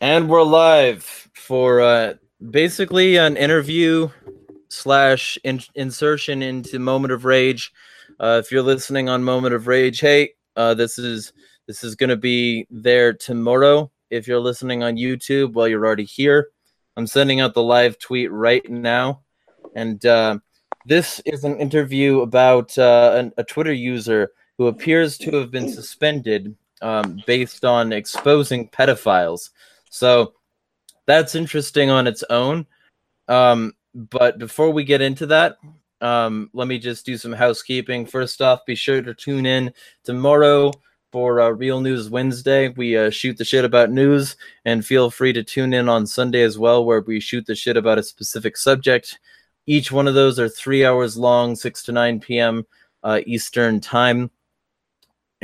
And we're live for uh, basically an interview slash in- insertion into Moment of Rage. Uh, if you're listening on Moment of Rage, hey, uh, this is this is going to be there tomorrow. If you're listening on YouTube, well, you're already here. I'm sending out the live tweet right now, and uh, this is an interview about uh, an, a Twitter user who appears to have been suspended um, based on exposing pedophiles. So that's interesting on its own. Um, but before we get into that, um, let me just do some housekeeping. First off, be sure to tune in tomorrow for uh, Real News Wednesday. We uh, shoot the shit about news, and feel free to tune in on Sunday as well, where we shoot the shit about a specific subject. Each one of those are three hours long, 6 to 9 p.m. Uh, Eastern Time.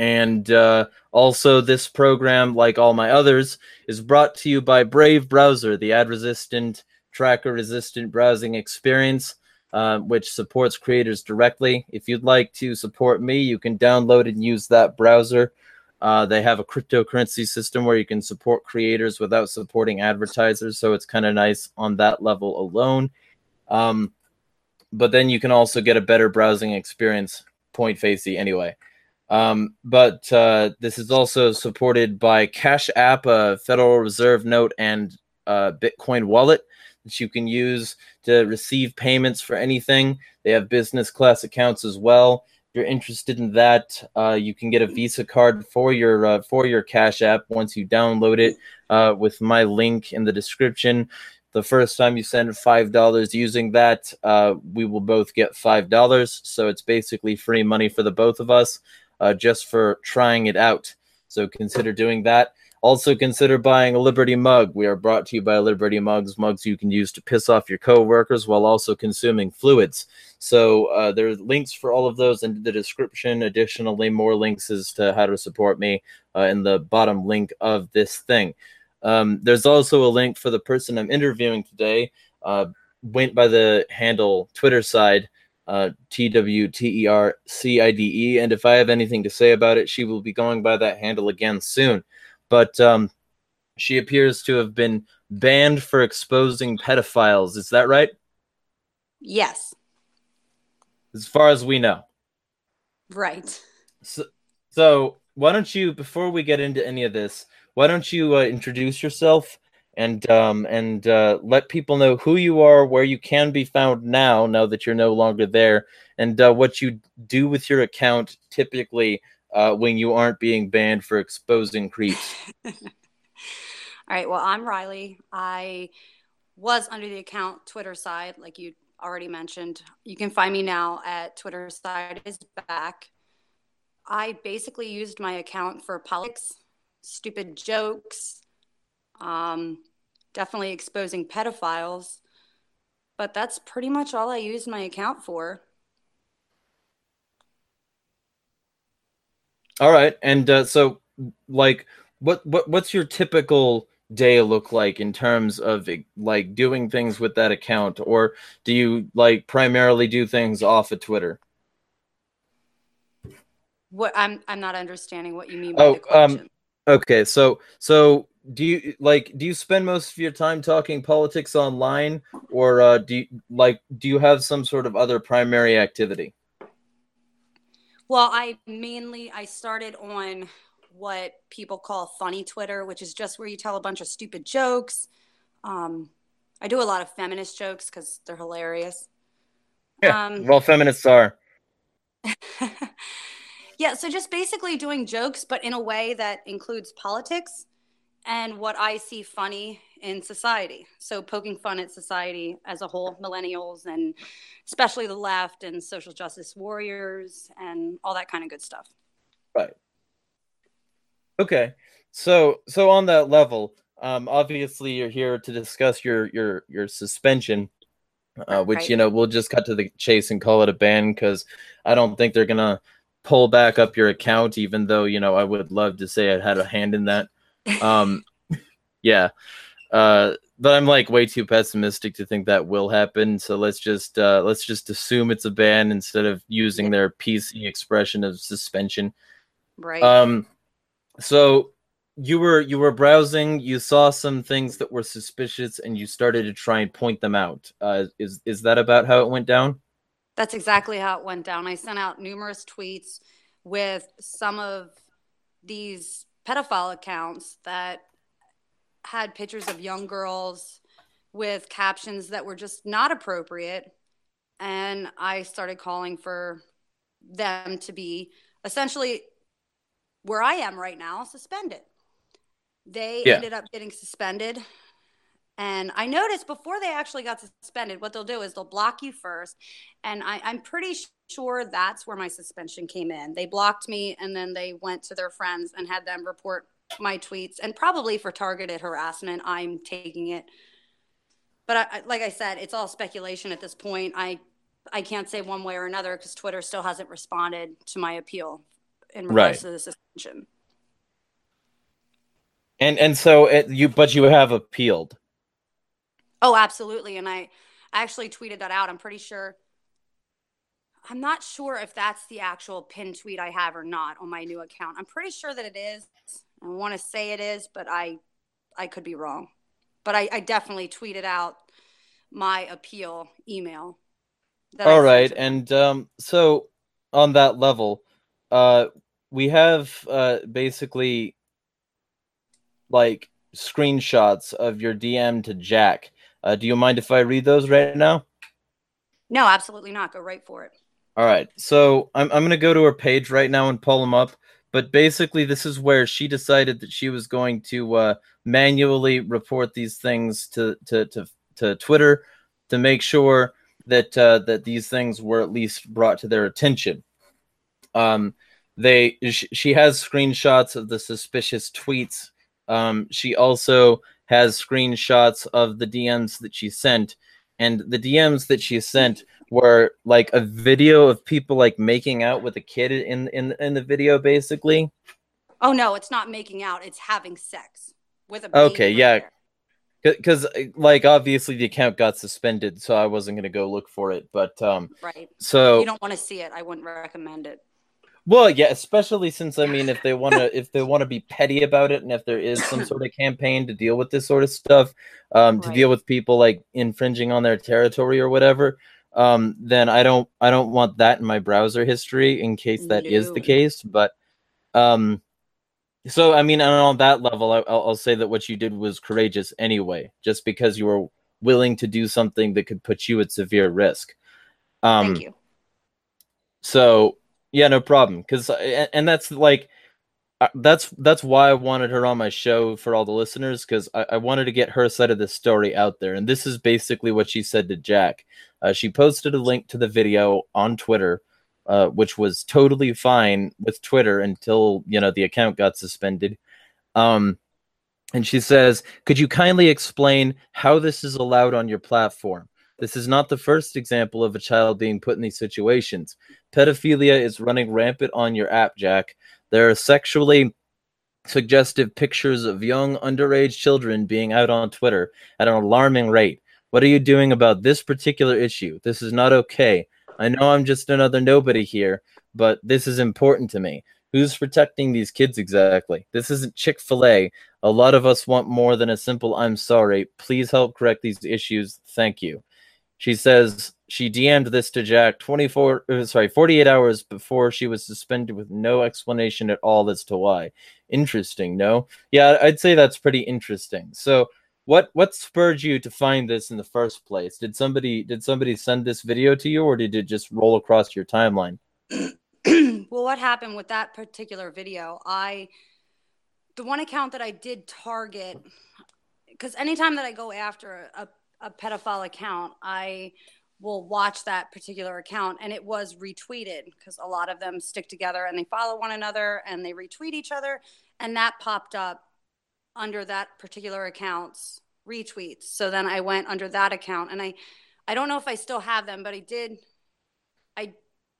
And uh, also, this program, like all my others, is brought to you by Brave Browser, the ad resistant, tracker resistant browsing experience, uh, which supports creators directly. If you'd like to support me, you can download and use that browser. Uh, they have a cryptocurrency system where you can support creators without supporting advertisers, so it's kind of nice on that level alone. Um, but then you can also get a better browsing experience, point facey anyway. Um, but uh, this is also supported by Cash App, a Federal Reserve note, and uh, Bitcoin wallet that you can use to receive payments for anything. They have business class accounts as well. If you're interested in that, uh, you can get a Visa card for your uh, for your Cash App once you download it uh, with my link in the description. The first time you send five dollars using that, uh, we will both get five dollars. So it's basically free money for the both of us uh, just for trying it out. So consider doing that. Also consider buying a Liberty mug. We are brought to you by Liberty Mugs, mugs you can use to piss off your coworkers while also consuming fluids. So uh, there are links for all of those in the description. Additionally, more links as to how to support me uh, in the bottom link of this thing. Um, there's also a link for the person I'm interviewing today. Uh, went by the handle Twitter side uh, T W T E R C I D E. And if I have anything to say about it, she will be going by that handle again soon. But um, she appears to have been banned for exposing pedophiles. Is that right? Yes. As far as we know. Right. So, so why don't you, before we get into any of this, why don't you uh, introduce yourself and um, and uh, let people know who you are, where you can be found now, now that you're no longer there, and uh, what you do with your account typically uh, when you aren't being banned for exposing creeps. All right. Well, I'm Riley. I was under the account Twitter side, like you already mentioned. You can find me now at Twitter side is back. I basically used my account for politics, stupid jokes, um, definitely exposing pedophiles. But that's pretty much all I use my account for. All right, and uh, so like, what what what's your typical day look like in terms of like doing things with that account, or do you like primarily do things off of Twitter? What I'm I'm not understanding what you mean by oh, the question. Um, okay, so so do you like do you spend most of your time talking politics online? Or uh, do you like do you have some sort of other primary activity? Well i mainly i started on what people call funny twitter which is just where you tell a bunch of stupid jokes. Um, i do a lot of feminist jokes because they're hilarious. Yeah um, well feminists are yeah so just basically doing jokes but in a way that includes politics and what I see funny in society. So poking fun at society as a whole, millennials and especially the left and social justice warriors and all that kind of good stuff. Right. Okay. So so on that level, um, obviously you're here to discuss your your your suspension, uh, which right. you know we'll just cut to the chase and call it a ban because I don't think they're gonna pull back up your account, even though you know I would love to say I had a hand in that. Um, yeah. Uh, but I'm like way too pessimistic to think that will happen. So let's just uh, let's just assume it's a ban instead of using their PC expression of suspension. Right. Um. So you were you were browsing, you saw some things that were suspicious, and you started to try and point them out. Uh, is is that about how it went down? That's exactly how it went down. I sent out numerous tweets with some of these pedophile accounts that had pictures of young girls with captions that were just not appropriate. And I started calling for them to be essentially where I am right now, suspended. They yeah. ended up getting suspended. And I noticed before they actually got suspended, what they'll do is they'll block you first. And I, I'm pretty sure that's where my suspension came in. They blocked me and then they went to their friends and had them report my tweets. And probably for targeted harassment, I'm taking it. But I, like I said, it's all speculation at this point. I I can't say one way or another because Twitter still hasn't responded to my appeal in regards right. to the suspension. And and so it, you, but you have appealed. Oh, absolutely. And I I actually tweeted that out. I'm pretty sure. I'm not sure if that's the actual pin tweet I have or not on my new account. I'm pretty sure that it is. I want to say it is, but I I could be wrong. But I, I definitely tweeted out my appeal email. All right, and um, so on that level, uh, we have uh, basically like screenshots of your DM to Jack. Uh, do you mind if I read those right now? No, absolutely not. Go right for it. All right. So I'm I'm gonna go to her page right now and pull them up. But basically, this is where she decided that she was going to uh, manually report these things to, to to to Twitter to make sure that uh, that these things were at least brought to their attention. Um, they sh- she has screenshots of the suspicious tweets. Um, she also has screenshots of the DMs that she sent, and the DMs that she sent were like a video of people like making out with a kid in in in the video, basically. Oh no, it's not making out; it's having sex with a. Okay, yeah, because like obviously the account got suspended, so I wasn't gonna go look for it. But um, right. So you don't want to see it. I wouldn't recommend it. Well, yeah, especially since I mean, if they want to, if they want to be petty about it, and if there is some sort of campaign to deal with this sort of stuff, um, right. to deal with people like infringing on their territory or whatever, um, then I don't, I don't want that in my browser history in case that no. is the case. But, um, so I mean, on that level, I, I'll, I'll say that what you did was courageous anyway, just because you were willing to do something that could put you at severe risk. Um, Thank you. So yeah, no problem. Because and that's like that's that's why I wanted her on my show for all the listeners because I, I, wanted to get her side of the story out there. And this is basically what she said to Jack. Uh, she posted a link to the video on Twitter, uh, which was totally fine with Twitter until you know the account got suspended. Um, and she says, "Could you kindly explain how this is allowed on your platform?" This is not the first example of a child being put in these situations. Pedophilia is running rampant on your app, Jack. There are sexually suggestive pictures of young underage children being out on Twitter at an alarming rate. What are you doing about this particular issue? This is not okay. I know I'm just another nobody here, but this is important to me. Who's protecting these kids exactly? This isn't Chick fil A. A lot of us want more than a simple I'm sorry. Please help correct these issues. Thank you. She says she DM'd this to Jack 24 uh, sorry 48 hours before she was suspended with no explanation at all as to why. Interesting, no? Yeah, I'd say that's pretty interesting. So what what spurred you to find this in the first place? Did somebody did somebody send this video to you or did it just roll across your timeline? well, what happened with that particular video? I the one account that I did target because anytime that I go after a, a pedophile account, I will watch that particular account and it was retweeted because a lot of them stick together and they follow one another and they retweet each other and that popped up under that particular account's retweets. So then i went under that account and i i don't know if i still have them but i did i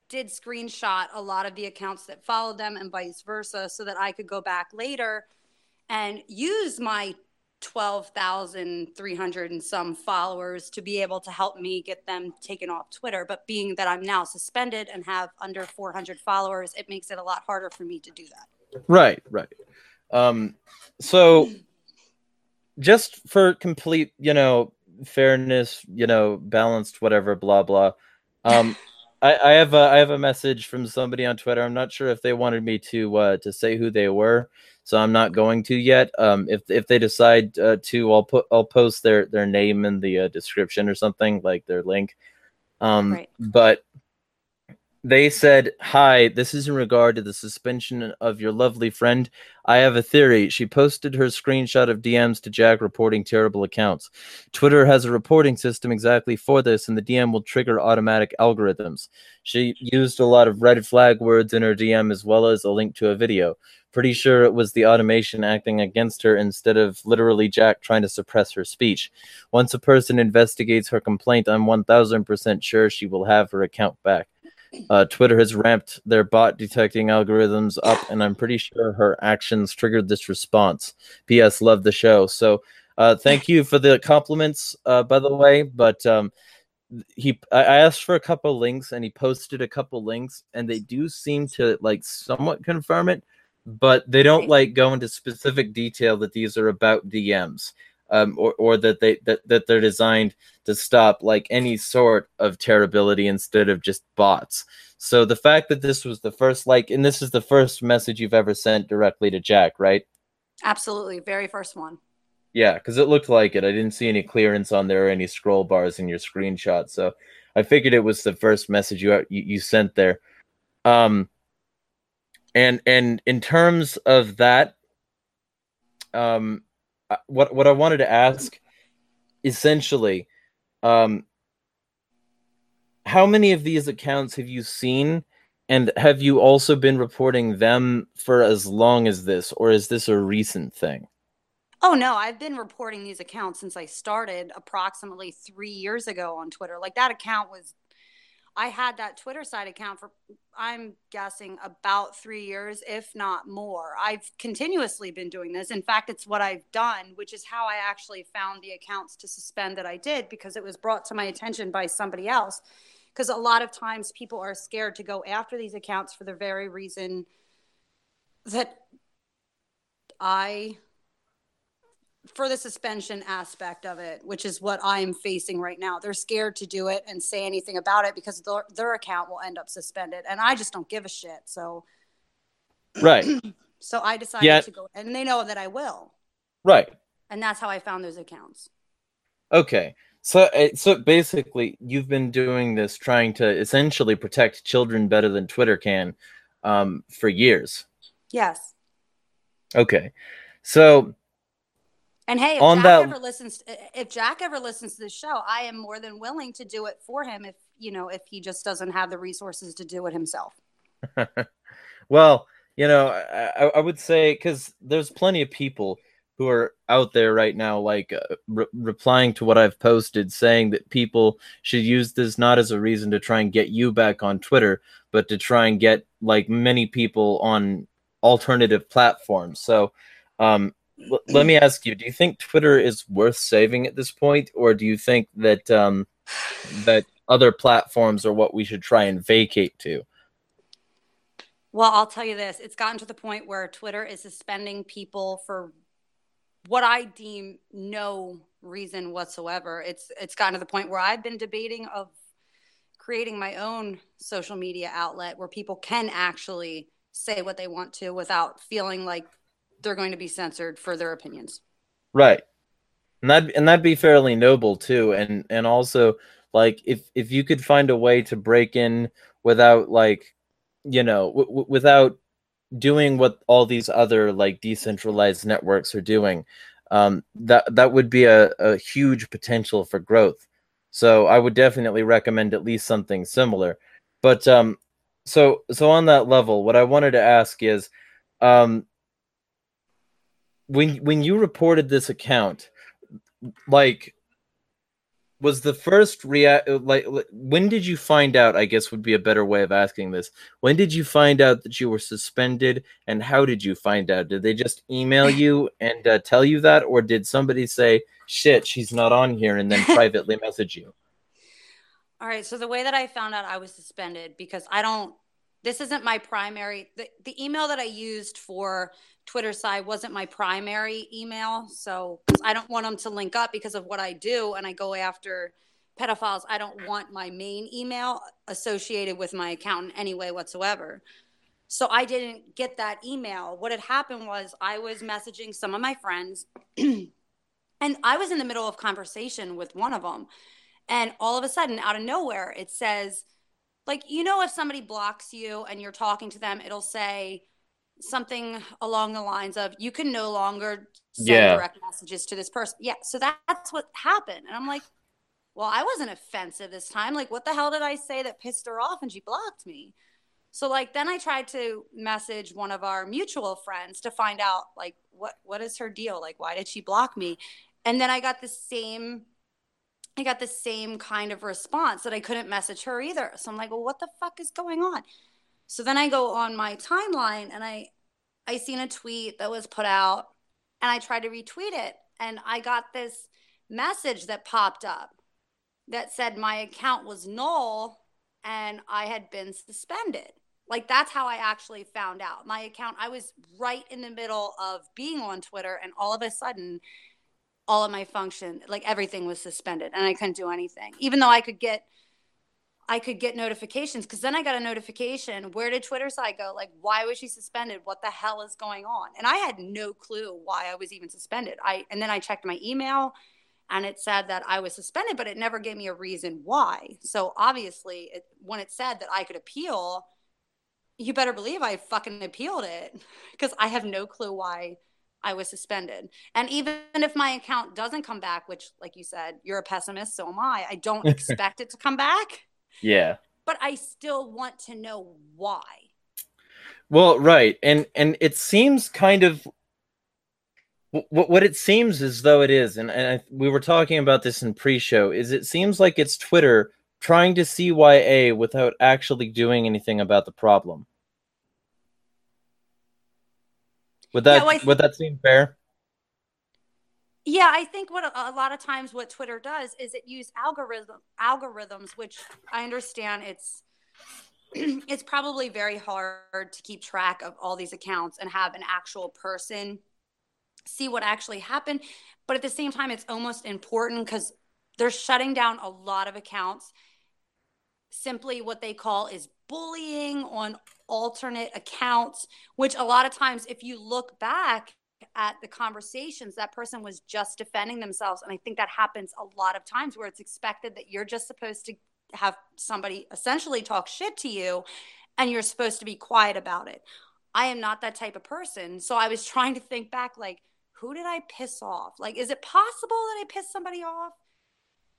did screenshot a lot of the accounts that followed them and vice versa so that i could go back later and use my 12,300 and some followers to be able to help me get them taken off Twitter. But being that I'm now suspended and have under 400 followers, it makes it a lot harder for me to do that. Right, right. Um, so just for complete, you know, fairness, you know, balanced, whatever, blah blah. Um, I, I have a I have a message from somebody on Twitter. I'm not sure if they wanted me to uh, to say who they were, so I'm not going to yet. Um, if if they decide uh, to, I'll put I'll post their their name in the uh, description or something like their link. Um, right. but they said, Hi, this is in regard to the suspension of your lovely friend. I have a theory. She posted her screenshot of DMs to Jack reporting terrible accounts. Twitter has a reporting system exactly for this, and the DM will trigger automatic algorithms. She used a lot of red flag words in her DM as well as a link to a video. Pretty sure it was the automation acting against her instead of literally Jack trying to suppress her speech. Once a person investigates her complaint, I'm 1000% sure she will have her account back. Uh, Twitter has ramped their bot detecting algorithms up, and I'm pretty sure her actions triggered this response. P.S. Love the show. So, uh, thank you for the compliments, uh, by the way. But um, he, I asked for a couple links, and he posted a couple links, and they do seem to like somewhat confirm it, but they don't like go into specific detail that these are about DMs um, or, or that they that, that they're designed to stop like any sort of terribility instead of just bots. So the fact that this was the first like and this is the first message you've ever sent directly to Jack, right? Absolutely, very first one. Yeah, because it looked like it. I didn't see any clearance on there or any scroll bars in your screenshot, so I figured it was the first message you you, you sent there. Um, and and in terms of that, um, what what I wanted to ask, essentially, um, how many of these accounts have you seen, and have you also been reporting them for as long as this, or is this a recent thing? Oh no, I've been reporting these accounts since I started approximately three years ago on Twitter. Like that account was I had that Twitter side account for, I'm guessing, about three years, if not more. I've continuously been doing this. In fact, it's what I've done, which is how I actually found the accounts to suspend that I did because it was brought to my attention by somebody else. Because a lot of times people are scared to go after these accounts for the very reason that I for the suspension aspect of it, which is what I'm facing right now. They're scared to do it and say anything about it because their, their account will end up suspended. And I just don't give a shit. So, right. so I decided yeah. to go, and they know that I will. Right. And that's how I found those accounts. Okay. So, eh, so basically, you've been doing this trying to essentially protect children better than Twitter can um, for years. Yes. Okay. So, and hey, if Jack that... ever listens, if Jack ever listens to the show, I am more than willing to do it for him. If you know, if he just doesn't have the resources to do it himself. well, you know, I, I would say because there's plenty of people who are out there right now, like uh, re- replying to what I've posted, saying that people should use this not as a reason to try and get you back on Twitter, but to try and get like many people on alternative platforms. So, um, let me ask you: Do you think Twitter is worth saving at this point, or do you think that um, that other platforms are what we should try and vacate to? Well, I'll tell you this: it's gotten to the point where Twitter is suspending people for what I deem no reason whatsoever. It's it's gotten to the point where I've been debating of creating my own social media outlet where people can actually say what they want to without feeling like they're going to be censored for their opinions. Right. And that and that'd be fairly noble too and and also like if if you could find a way to break in without like you know w- without doing what all these other like decentralized networks are doing um that that would be a, a huge potential for growth so i would definitely recommend at least something similar but um so so on that level what i wanted to ask is um when when you reported this account, like was the first react like when did you find out i guess would be a better way of asking this. When did you find out that you were suspended and how did you find out? Did they just email you and uh, tell you that or did somebody say shit she's not on here and then privately message you? All right so the way that i found out i was suspended because i don't this isn't my primary the, the email that i used for Twitter side wasn't my primary email. So I don't want them to link up because of what I do and I go after pedophiles. I don't want my main email associated with my account in any way whatsoever. So I didn't get that email. What had happened was I was messaging some of my friends and I was in the middle of conversation with one of them. And all of a sudden, out of nowhere, it says, like, you know, if somebody blocks you and you're talking to them, it'll say, something along the lines of you can no longer send yeah. direct messages to this person. Yeah. So that, that's what happened. And I'm like, well, I wasn't offensive this time. Like, what the hell did I say that pissed her off and she blocked me? So like then I tried to message one of our mutual friends to find out like what what is her deal? Like why did she block me? And then I got the same I got the same kind of response that I couldn't message her either. So I'm like, well, what the fuck is going on? So then I go on my timeline and I I seen a tweet that was put out and I tried to retweet it and I got this message that popped up that said my account was null and I had been suspended. Like that's how I actually found out. My account, I was right in the middle of being on Twitter and all of a sudden all of my function, like everything was suspended and I couldn't do anything. Even though I could get I could get notifications because then I got a notification. Where did Twitter side go? Like, why was she suspended? What the hell is going on? And I had no clue why I was even suspended. I and then I checked my email and it said that I was suspended, but it never gave me a reason why. So obviously, it, when it said that I could appeal, you better believe I fucking appealed it because I have no clue why I was suspended. And even if my account doesn't come back, which, like you said, you're a pessimist, so am I, I don't expect it to come back. Yeah. But I still want to know why. Well, right. And and it seems kind of what what it seems as though it is and, and I, we were talking about this in pre-show is it seems like it's Twitter trying to CYA without actually doing anything about the problem. Would that th- would that seem fair? Yeah, I think what a, a, lot of times what Twitter does is it use algorithm algorithms, which I understand it's it's probably very hard to keep track of all these accounts and have an actual person see what actually happened. But at the same time, it's almost important because they're shutting down a lot of accounts. Simply what they call is bullying on alternate accounts, which a lot of times, if you look back at the conversations, that person was just defending themselves. And I think that happens a lot of times where it's expected that you're just supposed to have somebody essentially talk shit to you and you're supposed to be quiet about it. I am not that type of person. So I was trying to think back, like, who did I piss off? Like, is it possible that I pissed somebody off?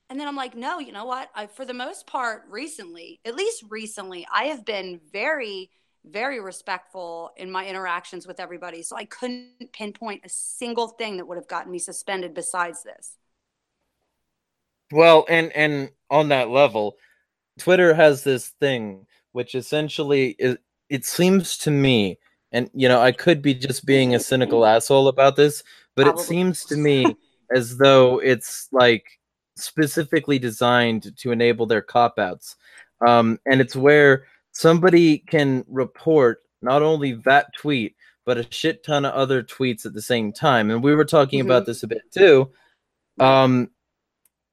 And then I'm like, no, you know what? I, for the most part, recently, at least recently, I have been very very respectful in my interactions with everybody. So I couldn't pinpoint a single thing that would have gotten me suspended besides this. Well, and and on that level, Twitter has this thing which essentially is it seems to me and you know, I could be just being a cynical asshole about this, but Probably. it seems to me as though it's like specifically designed to enable their cop outs. Um, and it's where somebody can report not only that tweet but a shit ton of other tweets at the same time and we were talking mm-hmm. about this a bit too um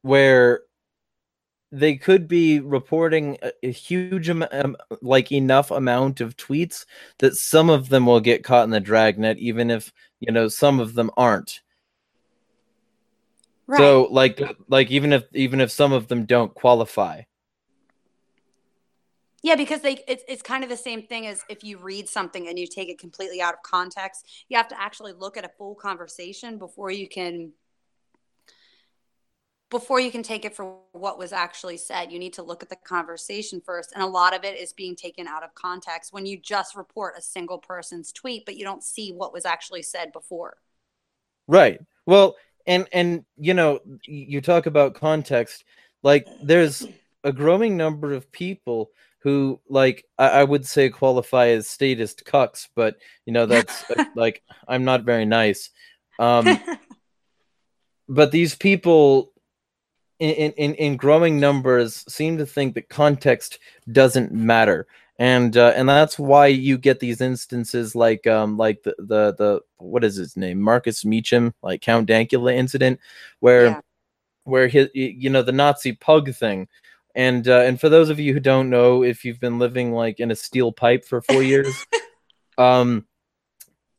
where they could be reporting a, a huge amount um, like enough amount of tweets that some of them will get caught in the dragnet even if you know some of them aren't right. so like like even if even if some of them don't qualify yeah, because they it's it's kind of the same thing as if you read something and you take it completely out of context. You have to actually look at a full conversation before you can before you can take it for what was actually said. You need to look at the conversation first, and a lot of it is being taken out of context when you just report a single person's tweet but you don't see what was actually said before. Right. Well, and and you know, you talk about context like there's a growing number of people who like I, I, would say qualify as statist cucks, but you know that's uh, like I'm not very nice. Um, but these people in, in in growing numbers seem to think that context doesn't matter, and uh, and that's why you get these instances like um like the the the what is his name Markus Meechan like Count Dankula incident where yeah. where his you know the Nazi pug thing and uh, and for those of you who don't know if you've been living like in a steel pipe for four years um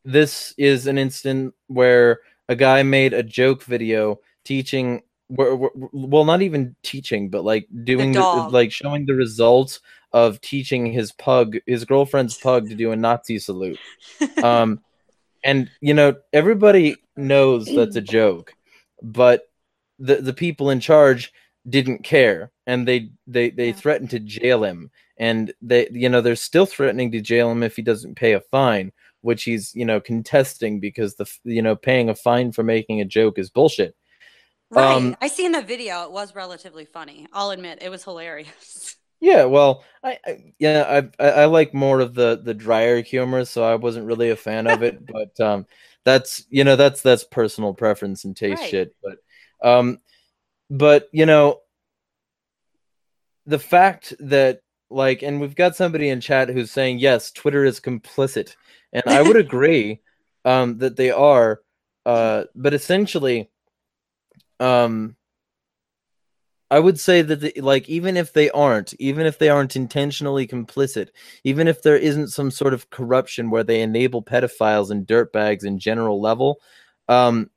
this is an instant where a guy made a joke video teaching well not even teaching but like doing the, like showing the results of teaching his pug, his girlfriend's pug, to do a Nazi salute. Um, and you know, everybody knows that's a joke, but the the people in charge didn't care, and they they they yeah. threatened to jail him, and they you know they're still threatening to jail him if he doesn't pay a fine, which he's you know contesting because the you know paying a fine for making a joke is bullshit. Right. Um, I seen the video. It was relatively funny. I'll admit it was hilarious. Yeah, well, I, I yeah, I, I, I like more of the the drier humor, so I wasn't really a fan of it. but um, that's you know that's that's personal preference and taste right. shit. But um, but you know, the fact that like, and we've got somebody in chat who's saying yes, Twitter is complicit, and I would agree um that they are. Uh, but essentially, um I would say that the, like even if they aren't, even if they aren't intentionally complicit, even if there isn't some sort of corruption where they enable pedophiles and dirtbags in general level, um,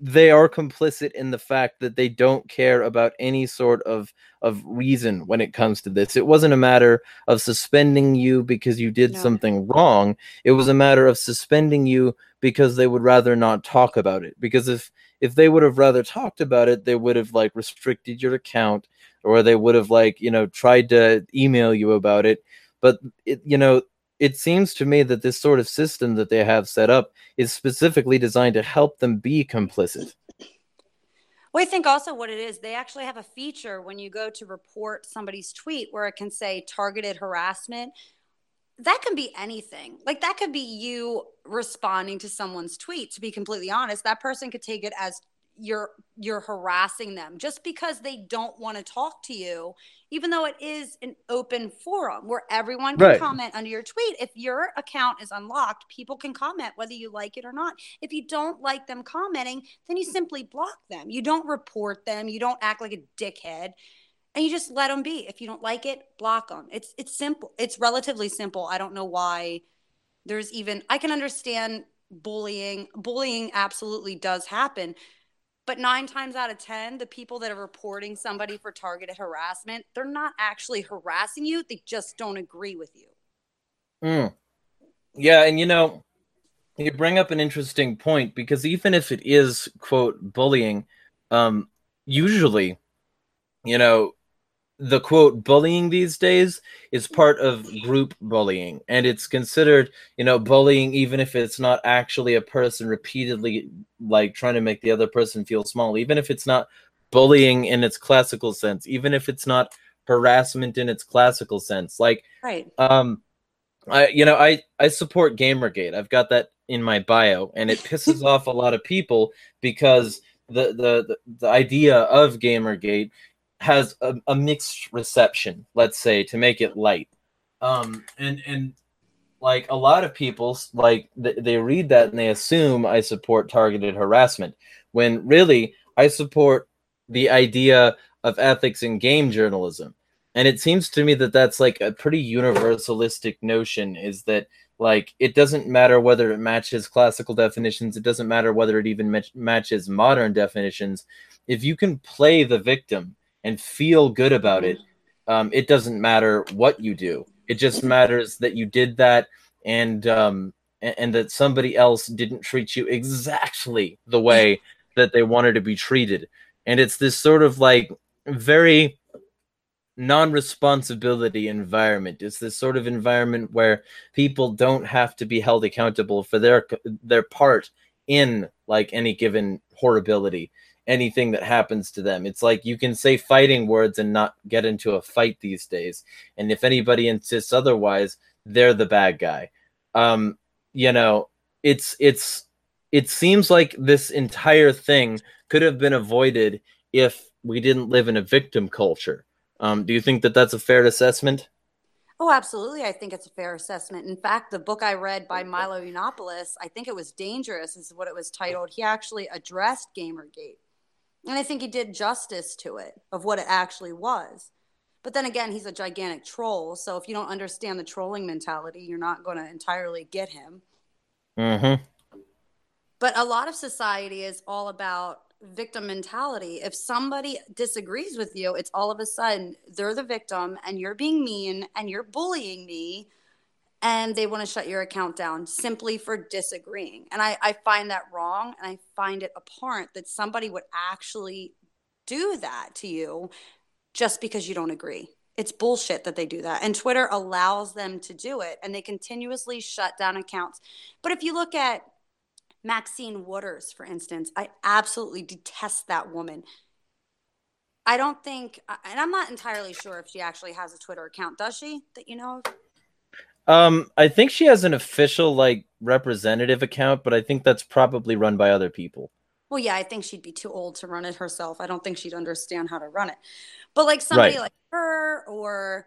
they are complicit in the fact that they don't care about any sort of of reason when it comes to this. It wasn't a matter of suspending you because you did no. something wrong. It was a matter of suspending you because they would rather not talk about it. Because if if they would have rather talked about it, they would have like restricted your account or they would have like, you know, tried to email you about it. But it, you know, it seems to me that this sort of system that they have set up is specifically designed to help them be complicit. Well, I think also what it is, they actually have a feature when you go to report somebody's tweet where it can say targeted harassment that can be anything. Like that could be you responding to someone's tweet. To be completely honest, that person could take it as you're you're harassing them just because they don't want to talk to you even though it is an open forum where everyone can right. comment under your tweet if your account is unlocked people can comment whether you like it or not if you don't like them commenting then you simply block them you don't report them you don't act like a dickhead and you just let them be. If you don't like it, block them. It's it's simple. It's relatively simple. I don't know why there's even I can understand bullying. Bullying absolutely does happen. But 9 times out of 10, the people that are reporting somebody for targeted harassment, they're not actually harassing you. They just don't agree with you. Mm. Yeah, and you know, you bring up an interesting point because even if it is quote bullying, um usually you know the quote bullying these days is part of group bullying. And it's considered you know bullying even if it's not actually a person repeatedly like trying to make the other person feel small even if it's not bullying in its classical sense even if it's not harassment in its classical sense. Like right. um i you know i i support gamergate. I've got that in my bio and it pisses off a lot of people because the, the the the idea of gamergate has a, a mixed reception, let's say, to make it light. Um, and and like a lot of people like th- they read that and they assume I support targeted harassment when really I support the idea of ethics in game journalism. And it seems to me that that's like a pretty universalistic notion is that like it doesn't matter whether it matches classical definitions, it doesn't matter whether it even matches modern definitions. If you can play the victim and feel good about it, um, it doesn't matter what you do. It just matters that you did that and um, and, and that somebody else didn't treat you exactly the way that they wanted to be treated. And it's this sort of like very non-responsibility environment. It's this sort of environment where people don't have to be held accountable for their their part in like any given horribility anything that happens to them. It's like you can say fighting words and not get into a fight these days. And if anybody insists otherwise, they're the bad guy. Um, you know, it's it's it seems like this entire thing could have been avoided if we didn't live in a victim culture. Um, do you think that that's a fair assessment? Oh, absolutely. I think it's a fair assessment. In fact, the book I read by Milo Yiannopoulos, I think it was Dangerous, is what it was titled. He actually addressed Gamergate. And I think he did justice to it of what it actually was. But then again, he's a gigantic troll. So if you don't understand the trolling mentality, you're not going to entirely get him. Mm-hmm. But a lot of society is all about victim mentality. If somebody disagrees with you, it's all of a sudden they're the victim and you're being mean and you're bullying me and they want to shut your account down simply for disagreeing. And I, I find that wrong and I find it abhorrent that somebody would actually do that to you just because you don't agree. It's bullshit that they do that. And Twitter allows them to do it and they continuously shut down accounts. But if you look at Maxine Waters, for instance, I absolutely detest that woman. I don't think, and I'm not entirely sure if she actually has a Twitter account. Does she that you know of? Um, I think she has an official like representative account, but I think that's probably run by other people. Well, yeah, I think she'd be too old to run it herself. I don't think she'd understand how to run it. But like somebody right. like her or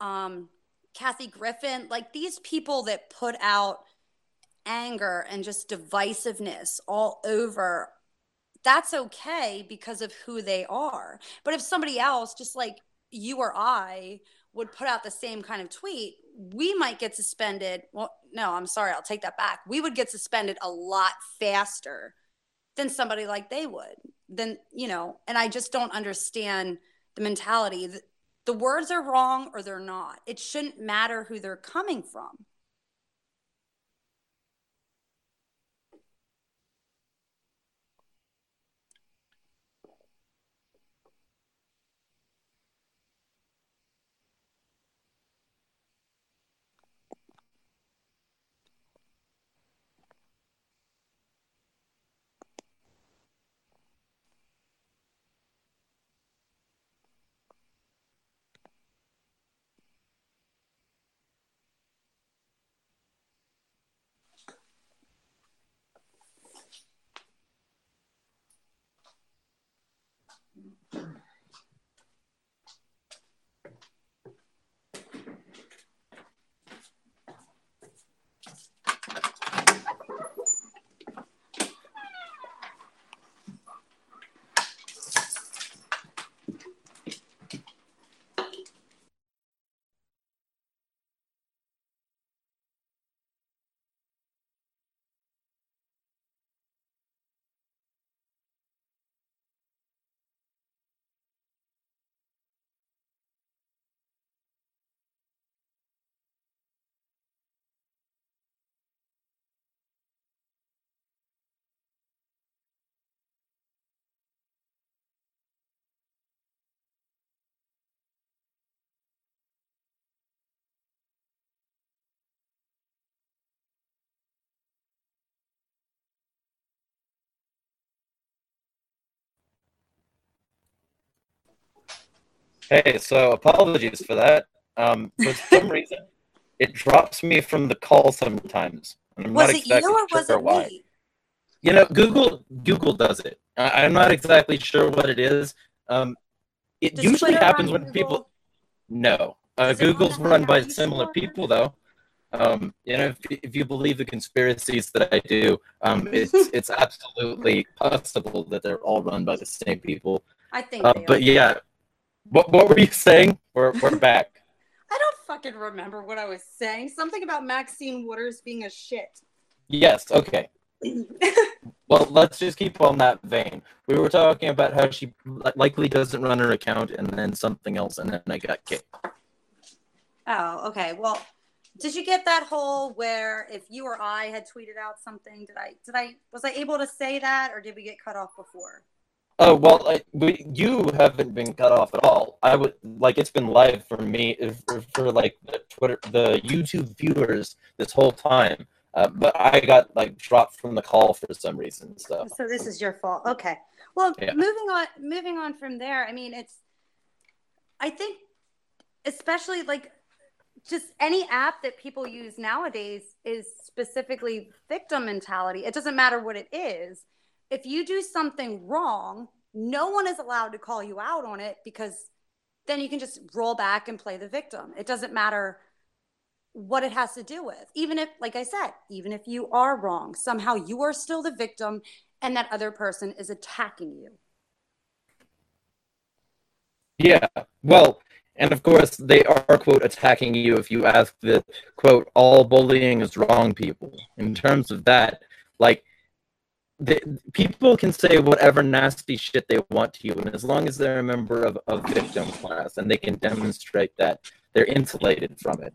um Kathy Griffin, like these people that put out anger and just divisiveness all over that's okay because of who they are but if somebody else just like you or i would put out the same kind of tweet we might get suspended. Well no i'm sorry i'll take that back. We would get suspended a lot faster than somebody like they would then you know and i just don't understand the mentality. The words are wrong or they're not. It shouldn't matter who they're coming from Hey, so apologies for that. Um, for some reason, it drops me from the call sometimes. I'm was it you or was it why. me? You know, Google Google does it. I, am not exactly sure what it is. Um, it Does usually Twitter happens when Google? people. No, uh, Google's run by similar people, though. Um, you know, if, if you believe the conspiracies that I do, um, it's it's absolutely possible that they're all run by the same people. I think. Uh, but yeah, what what were you saying? We're we're back. I don't fucking remember what I was saying. Something about Maxine Waters being a shit. Yes. Okay. well, let's just keep on that vein. We were talking about how she likely doesn't run her account, and then something else, and then I got kicked. Oh, okay. Well, did you get that whole where if you or I had tweeted out something, did I did I was I able to say that, or did we get cut off before? Oh well, I, we, you haven't been cut off at all. I would like it's been live for me for, for like the Twitter, the YouTube viewers this whole time. Uh, but I got like dropped from the call for some reason. So so this is your fault. Okay. Well, yeah. moving on, moving on from there. I mean, it's. I think, especially like, just any app that people use nowadays is specifically victim mentality. It doesn't matter what it is if you do something wrong, no one is allowed to call you out on it because then you can just roll back and play the victim. It doesn't matter what it has to do with. Even if, like I said, even if you are wrong, somehow you are still the victim and that other person is attacking you. Yeah. Well, and of course, they are, quote, attacking you if you ask the, quote, all bullying is wrong people. In terms of that, like, people can say whatever nasty shit they want to you, and as long as they're a member of a victim class and they can demonstrate that, they're insulated from it.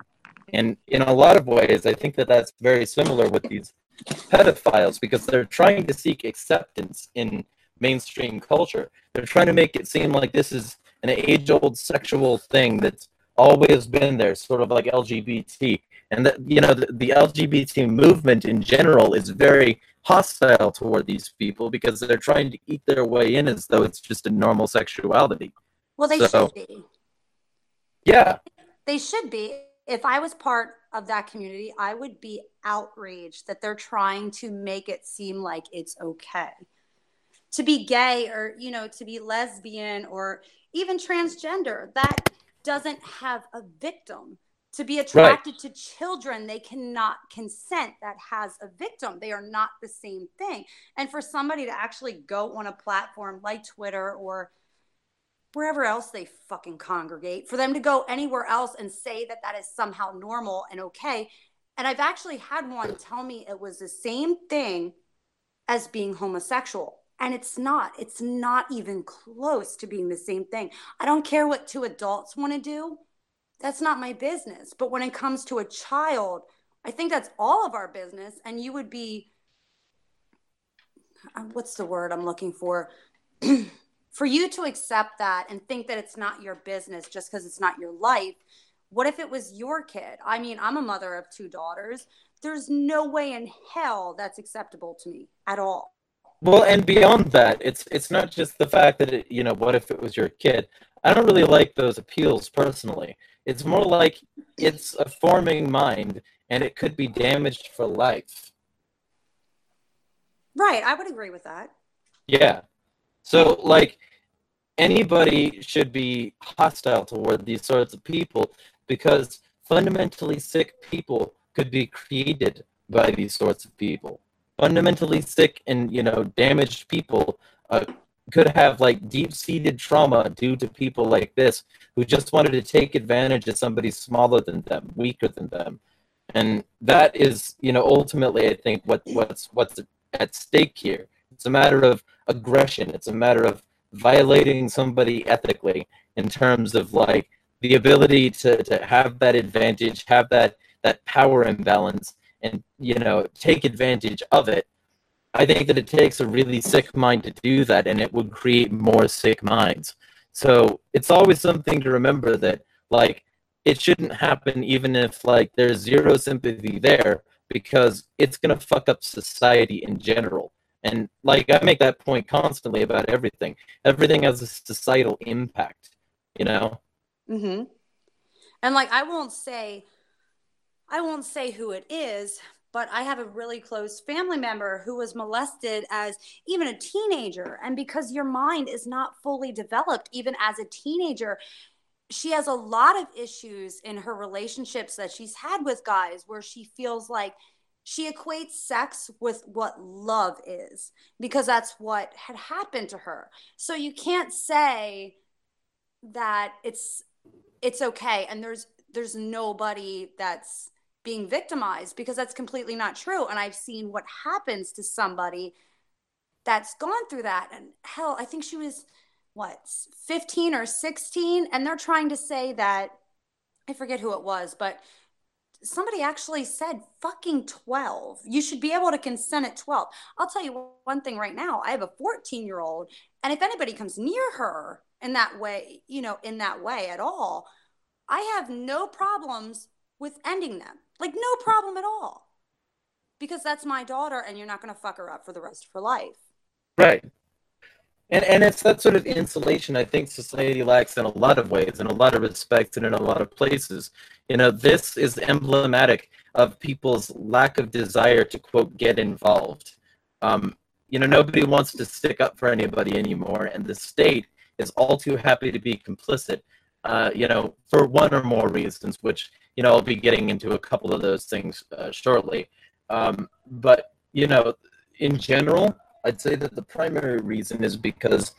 And in a lot of ways, I think that that's very similar with these pedophiles because they're trying to seek acceptance in mainstream culture. They're trying to make it seem like this is an age old sexual thing that's always been there, sort of like LGBT. And that, you know, the, the LGBT movement in general is very hostile toward these people because they're trying to eat their way in as though it's just a normal sexuality. Well, they so, should be. Yeah. They should be if I was part of that community, I would be outraged that they're trying to make it seem like it's okay to be gay or, you know, to be lesbian or even transgender. That doesn't have a victim. To be attracted right. to children, they cannot consent. That has a victim. They are not the same thing. And for somebody to actually go on a platform like Twitter or wherever else they fucking congregate, for them to go anywhere else and say that that is somehow normal and okay. And I've actually had one tell me it was the same thing as being homosexual. And it's not. It's not even close to being the same thing. I don't care what two adults want to do. That's not my business. But when it comes to a child, I think that's all of our business. And you would be, uh, what's the word I'm looking for? for you to accept that and think that it's not your business just because it's not your life what if it was your kid i mean i'm a mother of two daughters there's no way in hell that's acceptable to me at all well and beyond that it's it's not just the fact that it, you know what if it was your kid i don't really like those appeals personally it's more like it's a forming mind and it could be damaged for life. Right i would agree with that. Yeah. So, like, anybody should be hostile toward these sorts of people because fundamentally sick people could be created by these sorts of people. Fundamentally sick and, you know, damaged people uh, could have like deep seated trauma due to people like this who just wanted to take advantage of somebody smaller than them, weaker than them. And that is, you know, ultimately, I think what, what's what's at stake here. It's a matter of aggression. It's a matter of violating somebody ethically in terms of like the ability to, to have that advantage, have that that power imbalance, and you know take advantage of it. I think that it takes a really sick mind to do that, and it would create more sick minds. So it's always something to remember that like it shouldn't happen even if like there's zero sympathy there because it's gonna fuck up society in general. And like I make that point constantly about everything. Everything has a societal impact, you know. Mhm. And like I won't say I won't say who it is, but I have a really close family member who was molested as even a teenager. And because your mind is not fully developed, even as a teenager, she has a lot of issues in her relationships that she's had with guys where she feels like she equates sex with what love is because that's what had happened to her. So you can't say that it's it's okay and there's there's nobody that's being victimized because that's completely not true. And I've seen what happens to somebody that's gone through that. And hell I think she was what 15 or 16 and they're trying to say that I forget who it was but somebody actually said fucking 12 you should be able to consent at 12 i'll tell you one thing right now. I have a 14 year old and if anybody comes near her in that way you know in that way at all i have no problems with ending them like no problem at all because that's my daughter and you're not going to fuck her up for the rest of her life right and and it's that sort of insulation I think society lacks in a lot of ways, in a lot of respects, and in a lot of places. You know, this is emblematic of people's lack of desire to quote get involved. Um, you know, nobody wants to stick up for anybody anymore, and the state is all too happy to be complicit. Uh, you know, for one or more reasons, which you know I'll be getting into a couple of those things uh, shortly. Um, but you know, in general, I'd say that the primary reason is because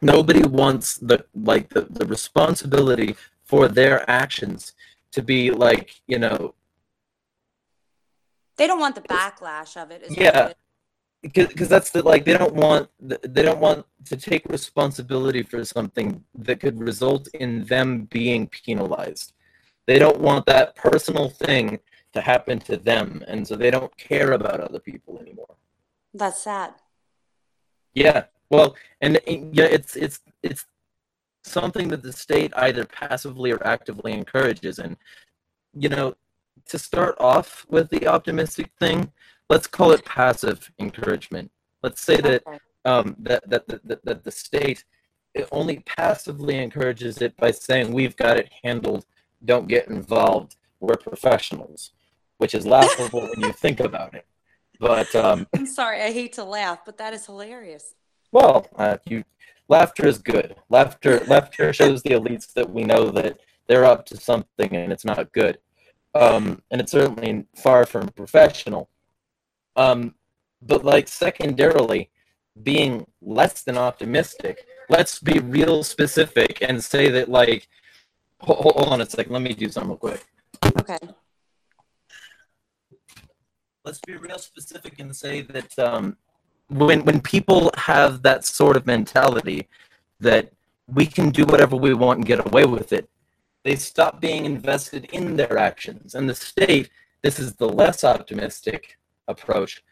nobody wants the like the, the responsibility for their actions to be like you know they don't want the backlash of it yeah because that's the like they don't want they don't want to take responsibility for something that could result in them being penalized. They don't want that personal thing to happen to them and so they don't care about other people anymore. That's sad. Yeah well and eh, yeah it's it's it's something that the state either passively or actively encourages and you know to start off with the optimistic thing let's call it passive encouragement. Let's say that um, that, that, that, that the state it only passively encourages it by saying we've got it handled, don't get involved, we're professionals, which is laughable when you think about it. But um, I'm sorry, I hate to laugh, but that is hilarious. Well, uh, you laughter is good. Laughter laughter shows the elites that we know that they're up to something and it's not good. Um, and it's certainly far from professional. Um, but like secondarily, being less than optimistic, let's be real specific and say that like, hold, hold on a second, let me do something real quick. Okay. Let's be real specific and say that um, when when people have that sort of mentality that we can do whatever we want and get away with it, they stop being invested in their actions. And the state, this is the less optimistic approach,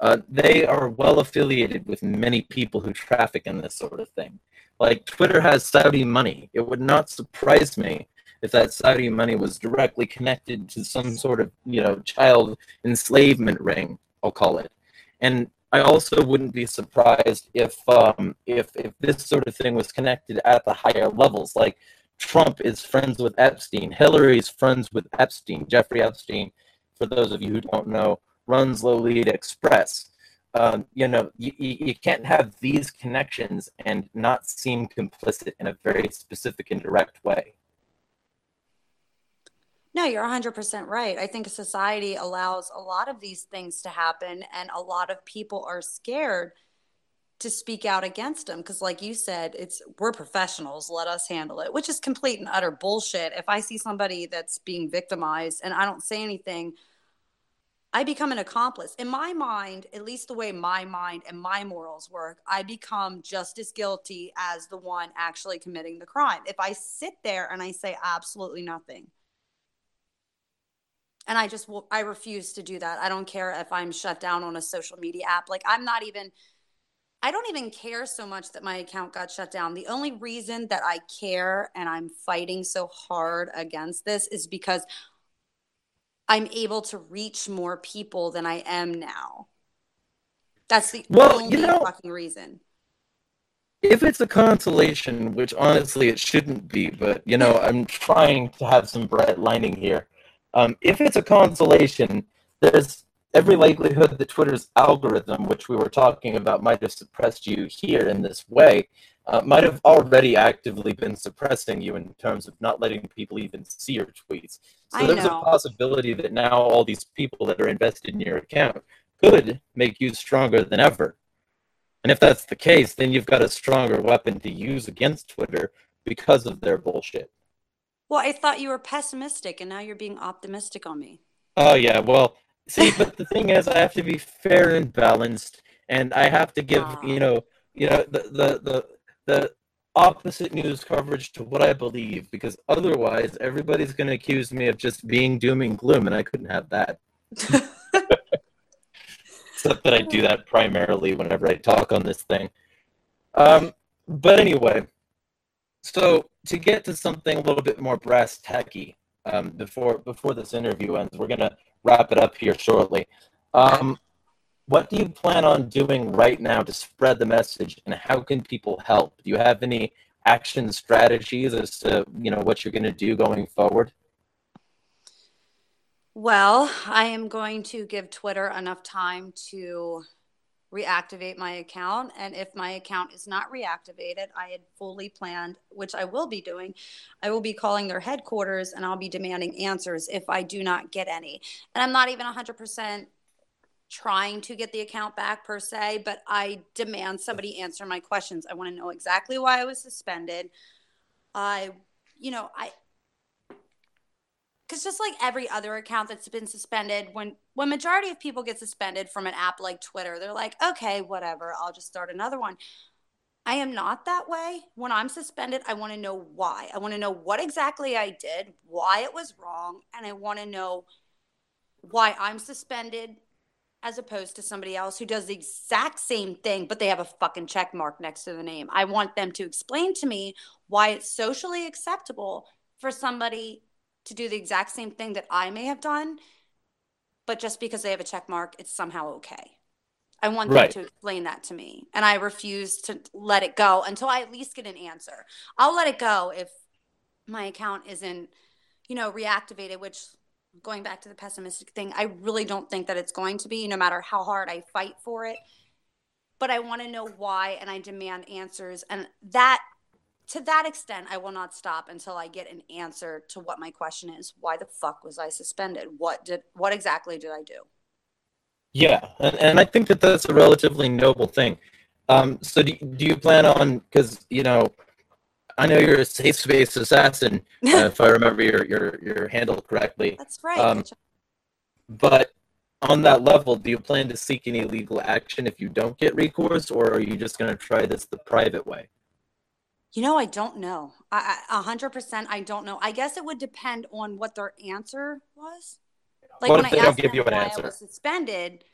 uh, they are well affiliated with many people who traffic in this sort of thing. Like Twitter has Saudi money. It would not surprise me if that Saudi money was directly connected to some sort of, you know, child enslavement ring, I'll call it. And I also wouldn't be surprised if um, if if this sort of thing was connected at the higher levels. Like Trump is friends with Epstein, Hillary's friends with Epstein, Jeffrey Epstein. For those of you who don't know, runs Lolita Express. Um, you know, you, you can't have these connections and not seem complicit in a very specific and direct way. No, you're 100% right. I think society allows a lot of these things to happen, and a lot of people are scared to speak out against them because like you said it's we're professionals let us handle it which is complete and utter bullshit if i see somebody that's being victimized and i don't say anything I become an accomplice. In my mind, at least the way my mind and my morals work, I become just as guilty as the one actually committing the crime. If I sit there and I say absolutely nothing, and I just I refuse to do that. I don't care if I'm shut down on a social media app. Like I'm not even I don't even care so much that my account got shut down. The only reason that I care and I'm fighting so hard against this is because I'm able to reach more people than I am now. That's the well, only you know, fucking reason. If it's a consolation, which honestly it shouldn't be, but you know, I'm trying to have some bright lining here. Um, if it's a consolation, there's every likelihood that Twitter's algorithm, which we were talking about, might have suppressed you here in this way, uh, might have already actively been suppressing you in terms of not letting people even see your tweets. So I there's know. a possibility that now all these people that are invested in your account could make you stronger than ever. And if that's the case, then you've got a stronger weapon to use against Twitter because of their bullshit. Well, I thought you were pessimistic and now you're being optimistic on me. Oh, yeah. Well, see, but the thing is, I have to be fair and balanced, and I have to give, you know, you know, the, the, the, the opposite news coverage to what I believe, because otherwise everybody's going to accuse me of just being doom and gloom, and I couldn't have that. Except that I do that primarily whenever I talk on this thing. Um, but anyway, so to get to something a little bit more brass tacky, um, before before this interview ends, we're gonna wrap it up here shortly. Um, what do you plan on doing right now to spread the message and how can people help do you have any action strategies as to you know what you're going to do going forward well i am going to give twitter enough time to reactivate my account. And if my account is not reactivated, I had fully planned, which I will be doing, I will be calling their headquarters and I'll be demanding answers if I do not get any. And I'm not even 100% trying to get the account back per se, but I demand somebody answer my questions. I want to know exactly why I was suspended. I, you know, I, because just like every other account that's been suspended when when majority of people get suspended from an app like twitter they're like okay whatever i'll just start another one i am not that way when i'm suspended i want to know why i want to know what exactly i did why it was wrong and i want to know why i'm suspended as opposed to somebody else who does the exact same thing but they have a fucking check mark next to the name i want them to explain to me why it's socially acceptable for somebody to do the exact same thing that I may have done, but just because they have a check mark, it's somehow okay. I want right. them to explain that to me. And I refuse to let it go until I at least get an answer. I'll let it go if my account isn't, you know, reactivated, which going back to the pessimistic thing, I really don't think that it's going to be, no matter how hard I fight for it. But I want to know why and I demand answers. And that to that extent, I will not stop until I get an answer to what my question is. Why the fuck was I suspended? What did what exactly did I do? Yeah, and, and I think that that's a relatively noble thing. Um, so do, do you plan on because you know I know you're a safe space assassin, uh, if I remember your, your your handle correctly. That's right. Um, but on that level, do you plan to seek any legal action if you don't get recourse, or are you just going to try this the private way? You know, I don't know. A hundred percent, I don't know. I guess it would depend on what their answer was. Like what when I asked give you an why answer? I was suspended,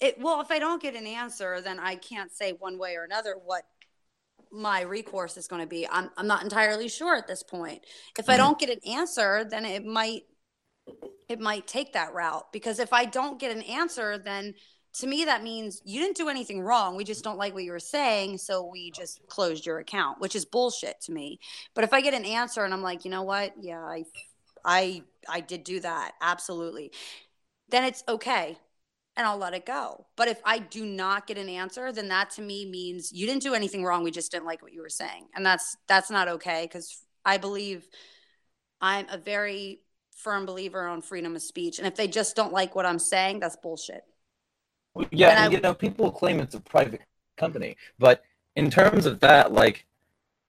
it well, if I don't get an answer, then I can't say one way or another what my recourse is going to be. I'm I'm not entirely sure at this point. If I mm-hmm. don't get an answer, then it might it might take that route because if I don't get an answer, then to me that means you didn't do anything wrong we just don't like what you were saying so we just closed your account which is bullshit to me but if i get an answer and i'm like you know what yeah i i i did do that absolutely then it's okay and i'll let it go. But if i do not get an answer then that to me means you didn't do anything wrong. We just didn't like what you were saying. And that's that's not okay because i believe i'm a very firm believer on freedom of speech. And if they just don't like what i'm saying that's bullshit. Yeah, and I, you know, people claim it's a private company, but in terms of that, like,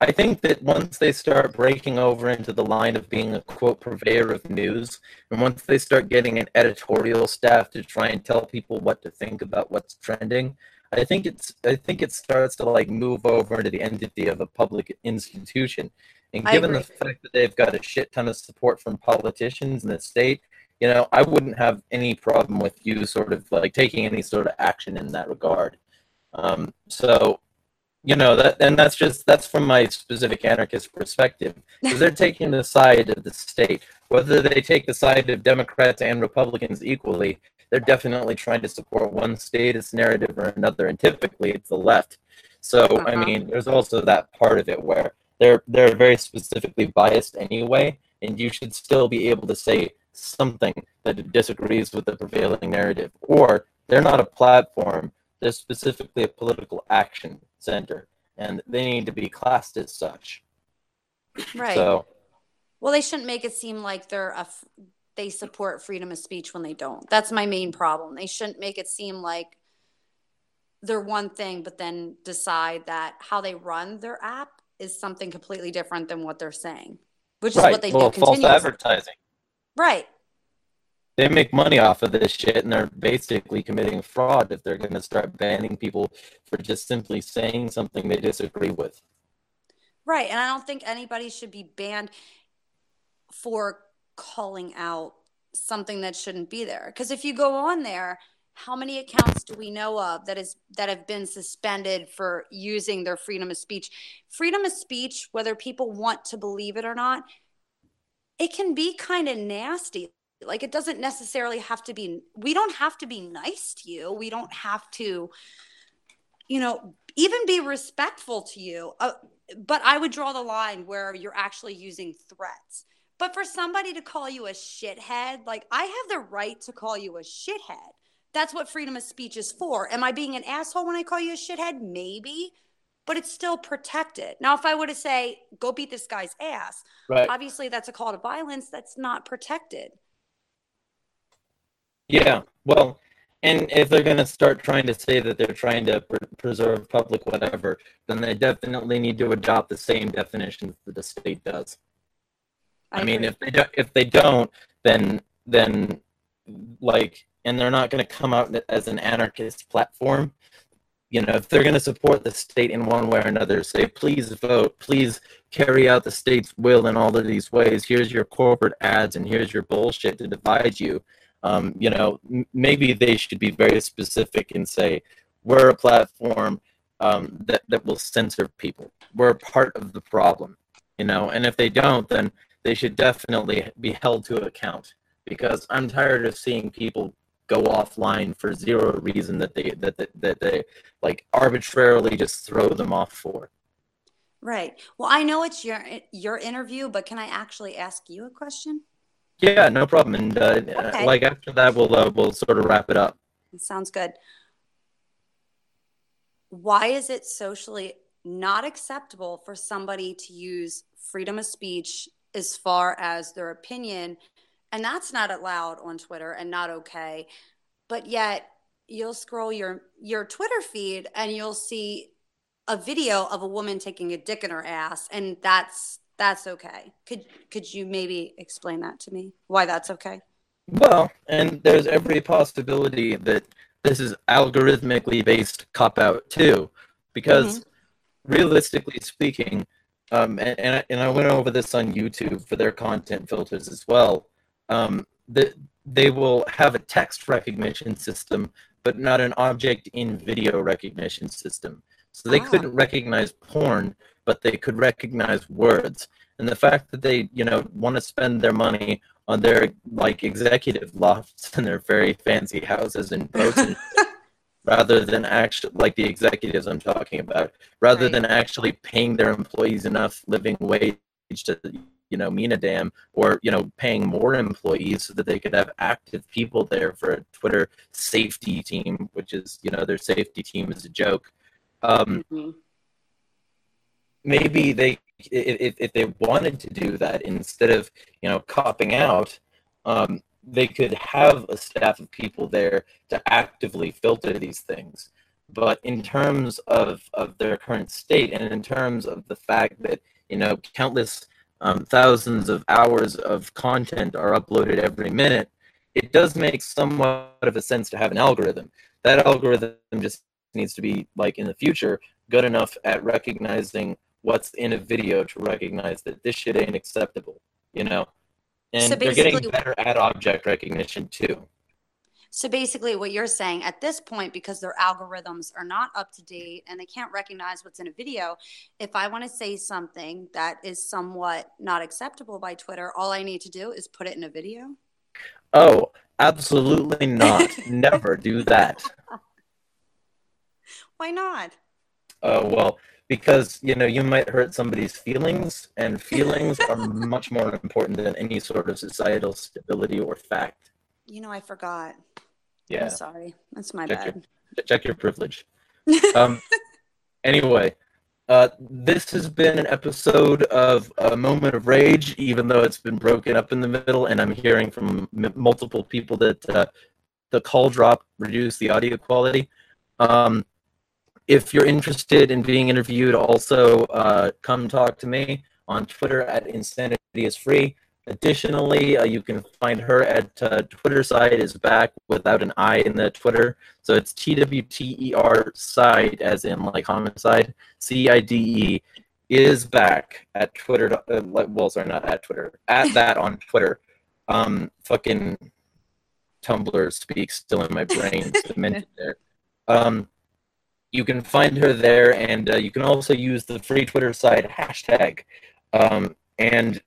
I think that once they start breaking over into the line of being a quote purveyor of news, and once they start getting an editorial staff to try and tell people what to think about what's trending, I think it's I think it starts to like move over into the entity of a public institution. And given the fact that they've got a shit ton of support from politicians in the state, you know, I wouldn't have any problem with you sort of like taking any sort of action in that regard. Um, so, you know, that and that's just that's from my specific anarchist perspective. Because they're taking the side of the state, whether they take the side of Democrats and Republicans equally. They're definitely trying to support one status narrative or another, and typically it's the left. So, uh-huh. I mean, there's also that part of it where they're they're very specifically biased anyway, and you should still be able to say something that disagrees with the prevailing narrative, or they're not a platform, they're specifically a political action center, and they need to be classed as such. Right. So, well, they shouldn't make it seem like they're a they support freedom of speech when they don't. That's my main problem. They shouldn't make it seem like they're one thing, but then decide that how they run their app is something completely different than what they're saying, which is right. what they well, do. False advertising. Right. They make money off of this shit and they're basically committing fraud if they're going to start banning people for just simply saying something they disagree with. Right. And I don't think anybody should be banned for calling out something that shouldn't be there. Because if you go on there, how many accounts do we know of that is that have been suspended for using their freedom of speech freedom of speech whether people want to believe it or not it can be kind of nasty. Like it doesn't necessarily have to be, we don't have to be nice to you. We don't have to, you know, even be respectful to you. Uh, but I would draw the line where you're actually using threats. But for somebody to call you a shithead, like I have the right to call you a shithead. that's what freedom of speech is for. Am I being an asshole when I call you a shithead? Maybe, but it's still protected. Now, if I were to say, go beat this guy's ass, right. obviously that's a call to violence that's not protected. Yeah. Well, and if they're going to start trying to say that they're trying to pr- preserve public whatever, then they definitely need to adopt the same definitions that the state does. I, I mean, if they don't, if they don't, then then like, and they're not going to come out as an anarchist platform. You know, if they're going to support the state in one way or another, say, please vote, please carry out the state's will in all of these ways. Here's your corporate ads, and here's your bullshit to divide you um, you know, m- maybe they should be very specific and say, we're a platform um, that, that will censor people. We're part of the problem, you know, and if they don't, then they should definitely be held to account because I'm tired of seeing people go offline for zero reason that they that, that, that they like arbitrarily just throw them off for. Right. Well, I know it's your your interview, but can I actually ask you a question? Yeah, no problem. And uh, okay. like after that, we'll uh, we'll sort of wrap it up. Sounds good. Why is it socially not acceptable for somebody to use freedom of speech as far as their opinion, and that's not allowed on Twitter and not okay, but yet you'll scroll your your Twitter feed and you'll see a video of a woman taking a dick in her ass, and that's that's okay. Could could you maybe explain that to me? Why that's okay? Well, and there's every possibility that this is algorithmically based cop out too, because mm-hmm. realistically speaking, um, and and I, and I went over this on YouTube for their content filters as well. Um, that they will have a text recognition system, but not an object in video recognition system. So they ah. couldn't recognize porn, but they could recognize words. And the fact that they, you know, want to spend their money on their like executive lofts and their very fancy houses and boats rather than actually like the executives I'm talking about, rather right. than actually paying their employees enough living wage to you know mean a damn or you know paying more employees so that they could have active people there for a twitter safety team which is you know their safety team is a joke um, mm-hmm maybe they if, if they wanted to do that instead of you know copping out um, they could have a staff of people there to actively filter these things. But in terms of, of their current state and in terms of the fact that you know countless um, thousands of hours of content are uploaded every minute it does make somewhat of a sense to have an algorithm. That algorithm just needs to be like in the future good enough at recognizing what's in a video to recognize that this shit ain't acceptable, you know? And so they're getting better at object recognition too. So basically, what you're saying at this point, because their algorithms are not up to date and they can't recognize what's in a video, if I want to say something that is somewhat not acceptable by Twitter, all I need to do is put it in a video? Oh, absolutely not. Never do that. Why not? Oh, well, because you know you might hurt somebody's feelings and feelings are much more important than any sort of societal stability or fact. You know i forgot. Yeah. I'm sorry. That's my check bad. your, check your privilege. Um anyway uh, this has been an episode of a moment of rage, even though it's been broken up in the middle, and I'm hearing from m- multiple people that uh, the call drop reduced the audio quality. Um, if you're interested in being interviewed, also uh, come talk to me on Twitter at Insanity is Free. Additionally, uh, you can find her at uh, Twitter side is back without an I in the Twitter. So it's T W T E R side, as in like homicide, C I D E, is back at Twitter. Uh, well, sorry, not at Twitter, at that on Twitter. Um, fucking Tumblr speaks still in my brain. Um, you can find her there, and uh, you can also use the free Twitter site hashtag. Um, and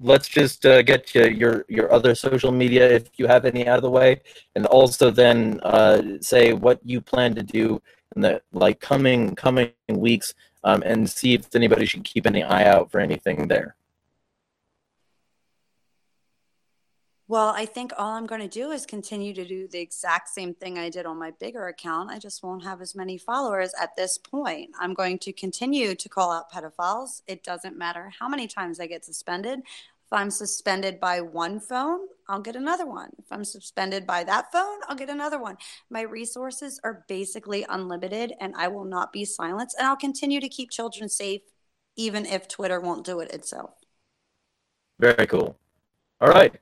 let's just uh, get you your your other social media if you have any out of the way, and also then uh, say what you plan to do in the like coming coming weeks, um, and see if anybody should keep any eye out for anything there. Well, I think all I'm going to do is continue to do the exact same thing I did on my bigger account. I just won't have as many followers at this point. I'm going to continue to call out pedophiles. It doesn't matter how many times I get suspended. If I'm suspended by one phone, I'll get another one. If I'm suspended by that phone, I'll get another one. My resources are basically unlimited and I will not be silenced. And I'll continue to keep children safe, even if Twitter won't do it itself. Very cool. All right.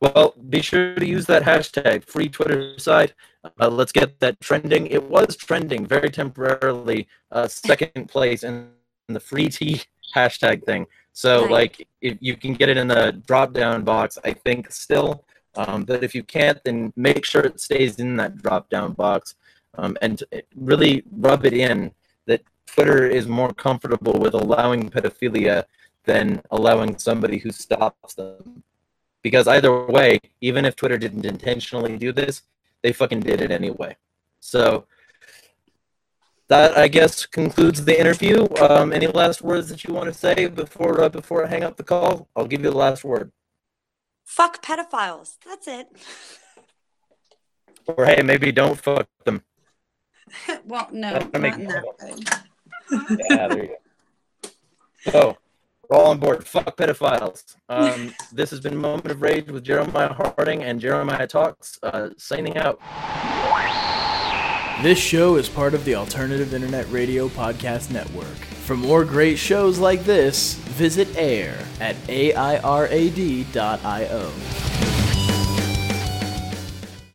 Well, be sure to use that hashtag free Twitter side. Uh, let's get that trending. It was trending very temporarily, uh, second place in, in the free T hashtag thing. So, like, if you can get it in the drop down box, I think still. Um, but if you can't, then make sure it stays in that drop down box um, and really rub it in that Twitter is more comfortable with allowing pedophilia than allowing somebody who stops them. Because either way, even if Twitter didn't intentionally do this, they fucking did it anyway. So that I guess concludes the interview. Um, any last words that you want to say before uh, before I hang up the call? I'll give you the last word. Fuck pedophiles. That's it. Or hey, maybe don't fuck them. well, no, not in that way. yeah, there you go. So, we're all on board. Fuck pedophiles. Um, this has been Moment of Rage with Jeremiah Harding and Jeremiah Talks, uh, signing out. This show is part of the Alternative Internet Radio Podcast Network. For more great shows like this, visit AIR at airad.io.